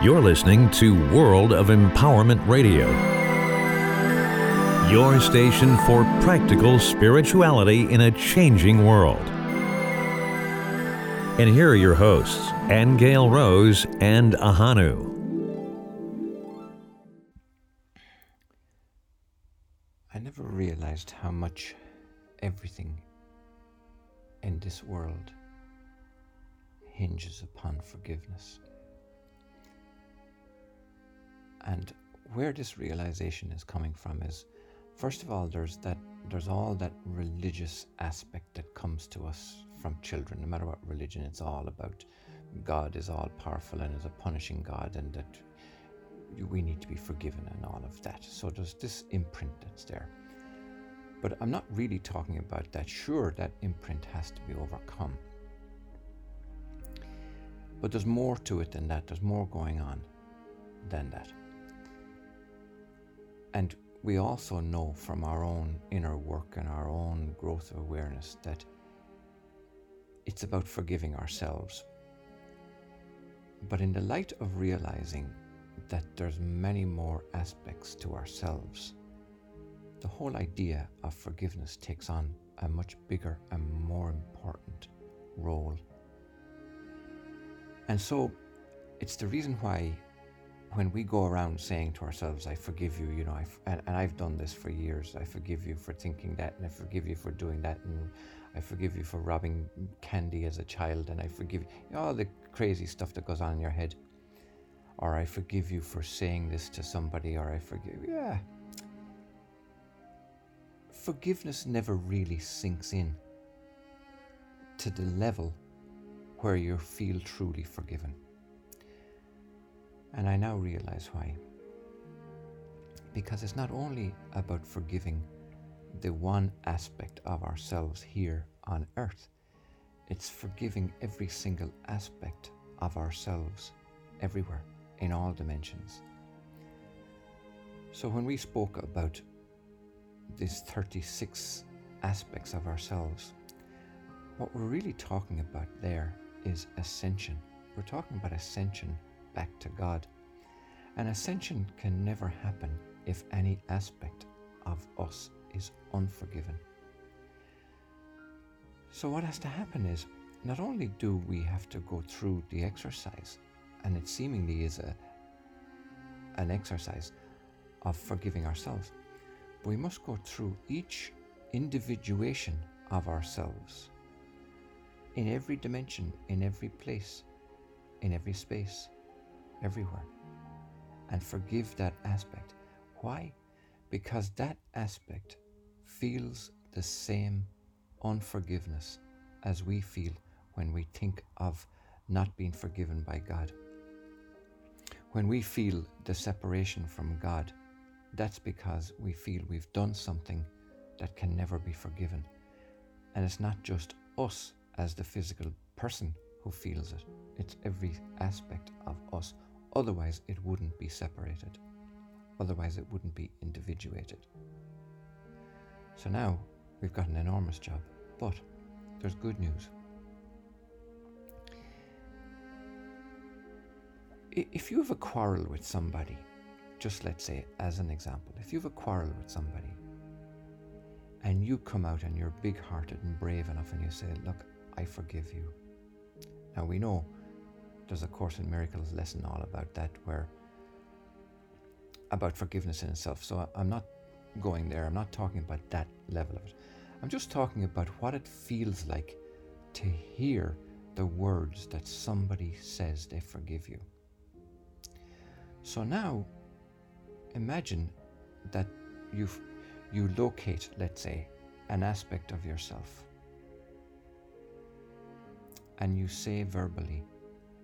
You're listening to World of Empowerment Radio, your station for practical spirituality in a changing world. And here are your hosts, Angel Rose and Ahanu. I never realized how much everything in this world hinges upon forgiveness. And where this realization is coming from is first of all there's that there's all that religious aspect that comes to us from children, no matter what religion it's all about. God is all powerful and is a punishing God and that we need to be forgiven and all of that. So there's this imprint that's there. But I'm not really talking about that. Sure, that imprint has to be overcome. But there's more to it than that. There's more going on than that. And we also know from our own inner work and our own growth of awareness that it's about forgiving ourselves. But in the light of realizing that there's many more aspects to ourselves, the whole idea of forgiveness takes on a much bigger and more important role. And so it's the reason why when we go around saying to ourselves, I forgive you, you know, and, and, I've done this for years, I forgive you for thinking that, and I forgive you for doing that, and I forgive you for robbing candy as a child, and I forgive you, all the crazy stuff that goes on in your head. Or I forgive you for saying this to somebody, or I forgive, yeah. Forgiveness never really sinks in to the level where you feel truly forgiven. And I now realize why. Because it's not only about forgiving the one aspect of ourselves here on earth, it's forgiving every single aspect of ourselves everywhere, in all dimensions. So when we spoke about these 36 aspects of ourselves, what we're really talking about there is ascension. We're talking about ascension back to God. An ascension can never happen if any aspect of us is unforgiven. So, what has to happen is not only do we have to go through the exercise, and it seemingly is a, an exercise of forgiving ourselves, but we must go through each individuation of ourselves in every dimension, in every place, in every space everywhere and forgive that aspect. Why? Because that aspect feels the same unforgiveness as we feel when we think of not being forgiven by God. When we feel the separation from God, that's because we feel we've done something that can never be forgiven. And it's not just us as the physical person who feels it, it's every aspect of us Otherwise, it wouldn't be separated. Otherwise, it wouldn't be individuated. So now we've got an enormous job, but there's good news. If you have a quarrel with somebody, just let's say, as an example, if you have a quarrel with somebody and you come out and you're big hearted and brave enough and you say, Look, I forgive you. Now we know there's a Course in Miracles lesson all about that, where about forgiveness in itself. So I'm not going there. I'm not talking about that level of it. I'm just talking about what it feels like to hear the words that somebody says they forgive you. So now imagine that you you locate, let's say, an aspect of yourself and you say verbally,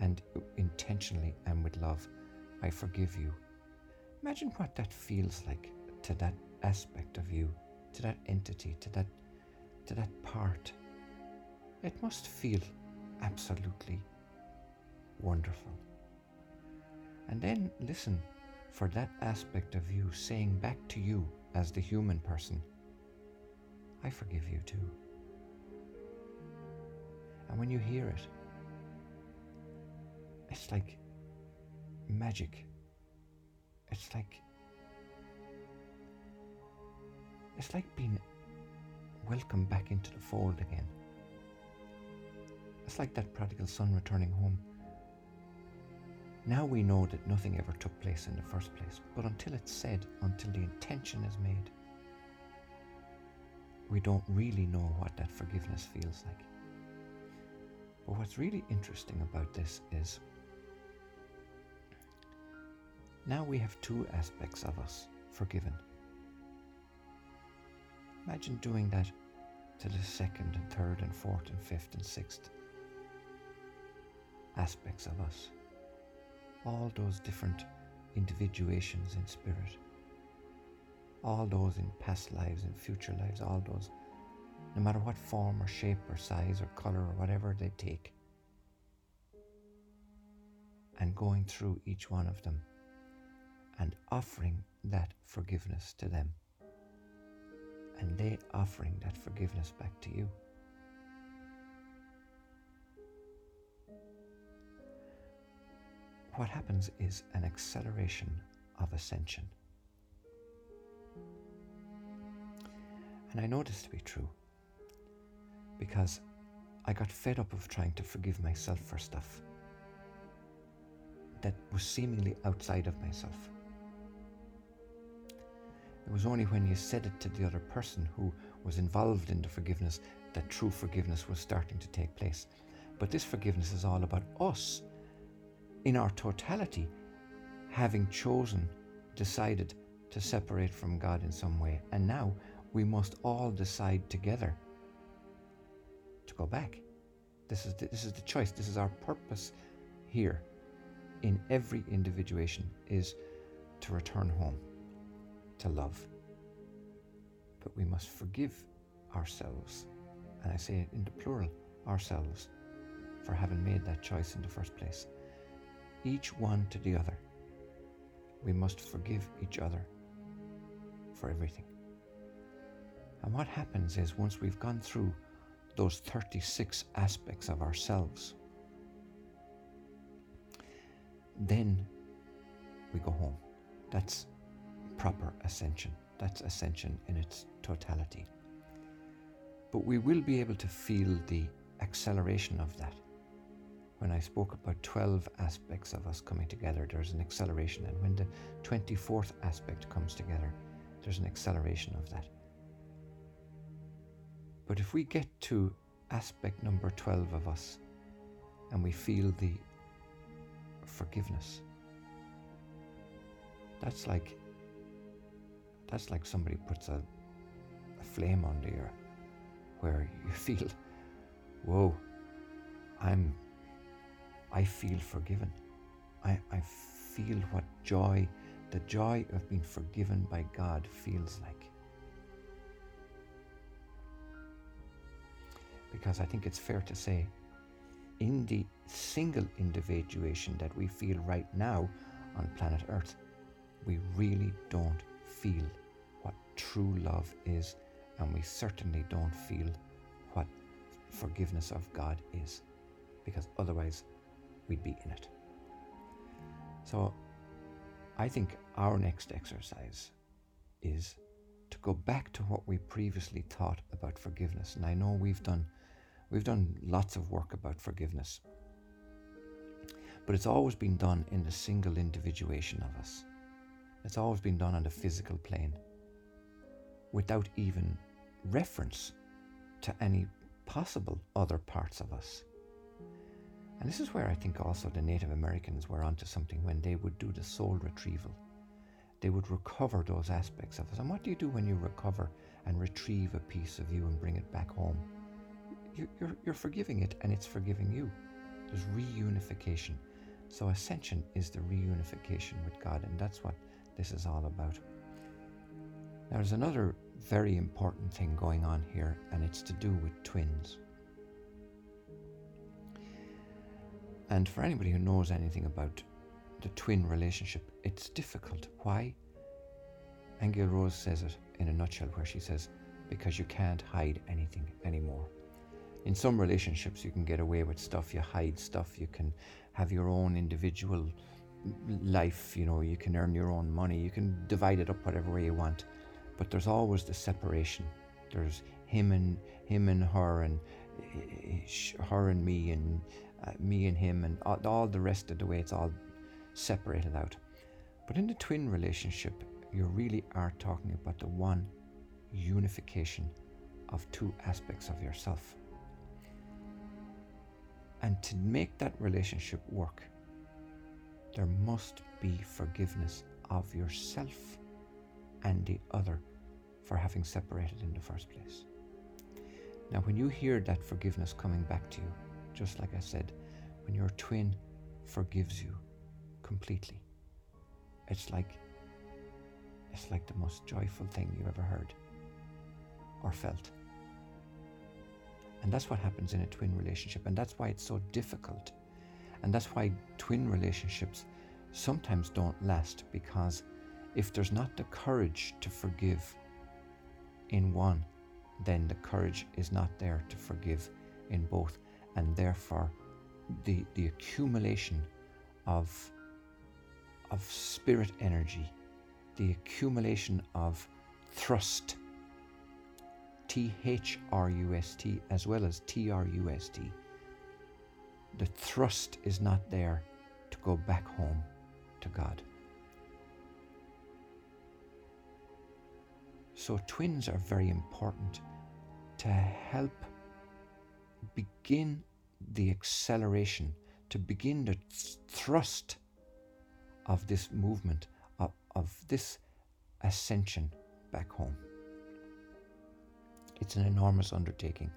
and intentionally and with love, I forgive you. Imagine what that feels like to that aspect of you, to that entity, to that to that part. It must feel absolutely wonderful. And then listen for that aspect of you saying back to you as the human person, I forgive you too. And when you hear it, it's like magic. It's like it's like being welcomed back into the fold again. It's like that prodigal son returning home. Now we know that nothing ever took place in the first place, but until it's said, until the intention is made, we don't really know what that forgiveness feels like. But what's really interesting about this is now we have two aspects of us forgiven. Imagine doing that to the second and third and fourth and fifth and sixth aspects of us. All those different individuations in spirit. All those in past lives and future lives, all those, no matter what form or shape or size or colour or whatever they take. And going through each one of them and offering that forgiveness to them. And they offering that forgiveness back to you. What happens is an acceleration of ascension. And I know this to be true because I got fed up of trying to forgive myself for stuff that was seemingly outside of myself. It was only when you said it to the other person who was involved in the forgiveness that true forgiveness was starting to take place. But this forgiveness is all about us in our totality having chosen, decided to separate from God in some way. And now we must all decide together to go back. This is the, this is the choice. This is our purpose here in every individuation is to return home to love. But we must forgive ourselves, and I say it in the plural, ourselves, for having made that choice in the first place. Each one to the other. We must forgive each other for everything. And what happens is once we've gone through those 36 aspects of ourselves, then we go home. That's proper ascension. That's ascension in its totality. But we will be able to feel the acceleration of that. When I spoke about 12 aspects of us coming together, there's an acceleration. And when the 24th aspect comes together, there's an acceleration of that. But if we get to aspect number 12 of us and we feel the forgiveness, that's like that's like somebody puts a, a flame under you where you feel, whoa, I'm, I feel forgiven. I, I feel what joy, the joy of being forgiven by God feels like. Because I think it's fair to say, in the single individuation that we feel right now on planet Earth, we really don't feel what true love is, and we certainly don't feel what forgiveness of God is, because otherwise we'd be in it. So I think our next exercise is to go back to what we previously thought about forgiveness. And I know we've done we've done lots of work about forgiveness. But it's always been done in the single individuation of us. It's always been done on the physical plane without even reference to any possible other parts of us. And this is where I think also the Native Americans were onto something when they would do the soul retrieval. They would recover those aspects of us. And what do you do when you recover and retrieve a piece of you and bring it back home? You're, you're forgiving it and it's forgiving you. There's reunification. So ascension is the reunification with God, and that's what this is all about. There's another very important thing going on here, and it's to do with twins. And for anybody who knows anything about the twin relationship, it's difficult. Why? Angel Rose says it in a nutshell, where she says, because you can't hide anything anymore. In some relationships, you can get away with stuff, you hide stuff, you can have your own individual life, you know, you can earn your own money, you can divide it up whatever way you want, but there's always the separation. There's him and him and her, and eh, her and me, and uh, me and him, and all, all the rest of the way it's all separated out. But in the twin relationship, you really are talking about the one unification of two aspects of yourself. And to make that relationship work, there must be forgiveness of yourself and the other for having separated in the first place. Now, when you hear that forgiveness coming back to you, just like I said, when your twin forgives you completely, it's like it's like the most joyful thing you ever heard or felt. And that's what happens in a twin relationship. And that's why it's so difficult. And that's why twin relationships sometimes don't last because if there's not the courage to forgive in one, then the courage is not there to forgive in both. And therefore, the, the accumulation of, of spirit energy, the accumulation of thrust T H R U S T as well as T R U S T. The thrust is not there to go back home to God. So, twins are very important to help begin the acceleration, to begin the thrust of this movement, of, of this ascension back home. It's an enormous undertaking,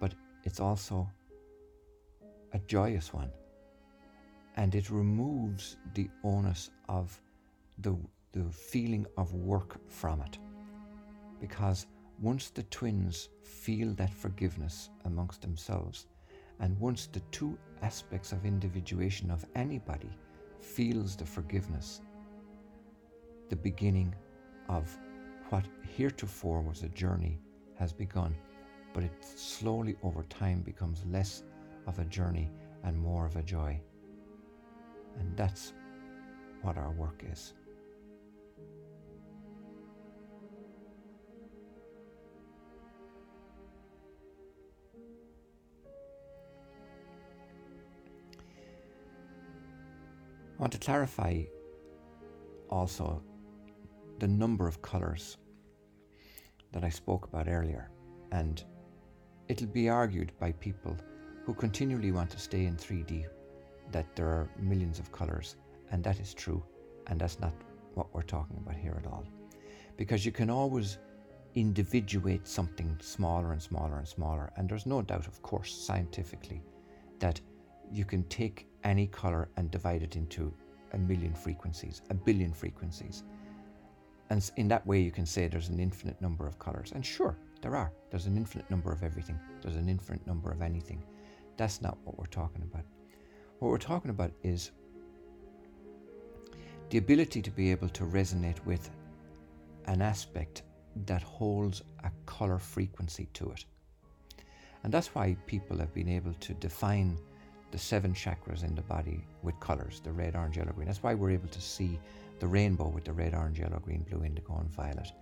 but it's also a joyous one. And it removes the onus of the, the feeling of work from it. Because once the twins feel that forgiveness amongst themselves, and once the two aspects of individuation of anybody feels the forgiveness, the beginning of what heretofore was a journey has begun, but it slowly over time becomes less of a journey and more of a joy. And that's what our work is. I want to clarify also the number of colours that I spoke about earlier, and it'll be argued by people who continually want to stay in 3D that there are millions of colours, and that is true, and that's not what we're talking about here at all. Because you can always individuate something smaller and smaller and smaller, and there's no doubt, of course, scientifically, that you can take any colour and divide it into a million frequencies, a billion frequencies, and in that way, you can say there's an infinite number of colors. And sure, there are. There's an infinite number of everything, there's an infinite number of anything. That's not what we're talking about. What we're talking about is the ability to be able to resonate with an aspect that holds a color frequency to it. And that's why people have been able to define the seven chakras in the body with colors the red, orange, yellow, green. That's why we're able to see the rainbow with the red, orange, yellow, green, blue, indigo, and violet,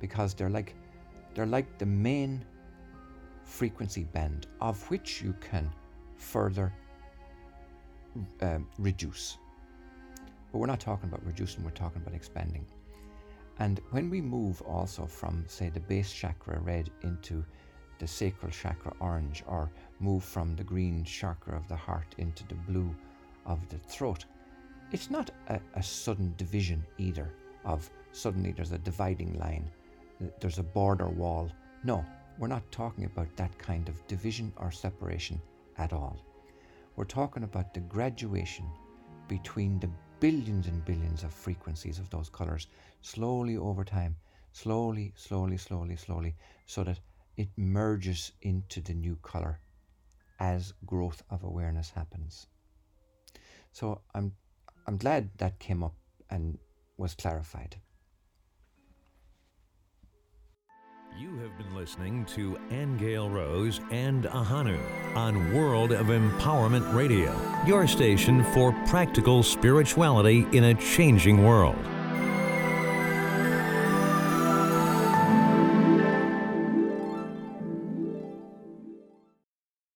because they're like they're like the main frequency band of which you can further um, reduce. But we're not talking about reducing; we're talking about expanding. And when we move also from, say, the base chakra red into the sacral chakra orange, or move from the green chakra of the heart into the blue of the throat, it's not a, a sudden division either of suddenly there's a dividing line, there's a border wall. No, we're not talking about that kind of division or separation at all. We're talking about the graduation between the billions and billions of frequencies of those colors slowly over time, slowly, slowly, slowly, slowly, so that it merges into the new color as growth of awareness happens. So I'm I'm glad that came up and was clarified. You have been listening to Angel Rose and Ahanu on World of Empowerment Radio, your station for practical spirituality in a changing world.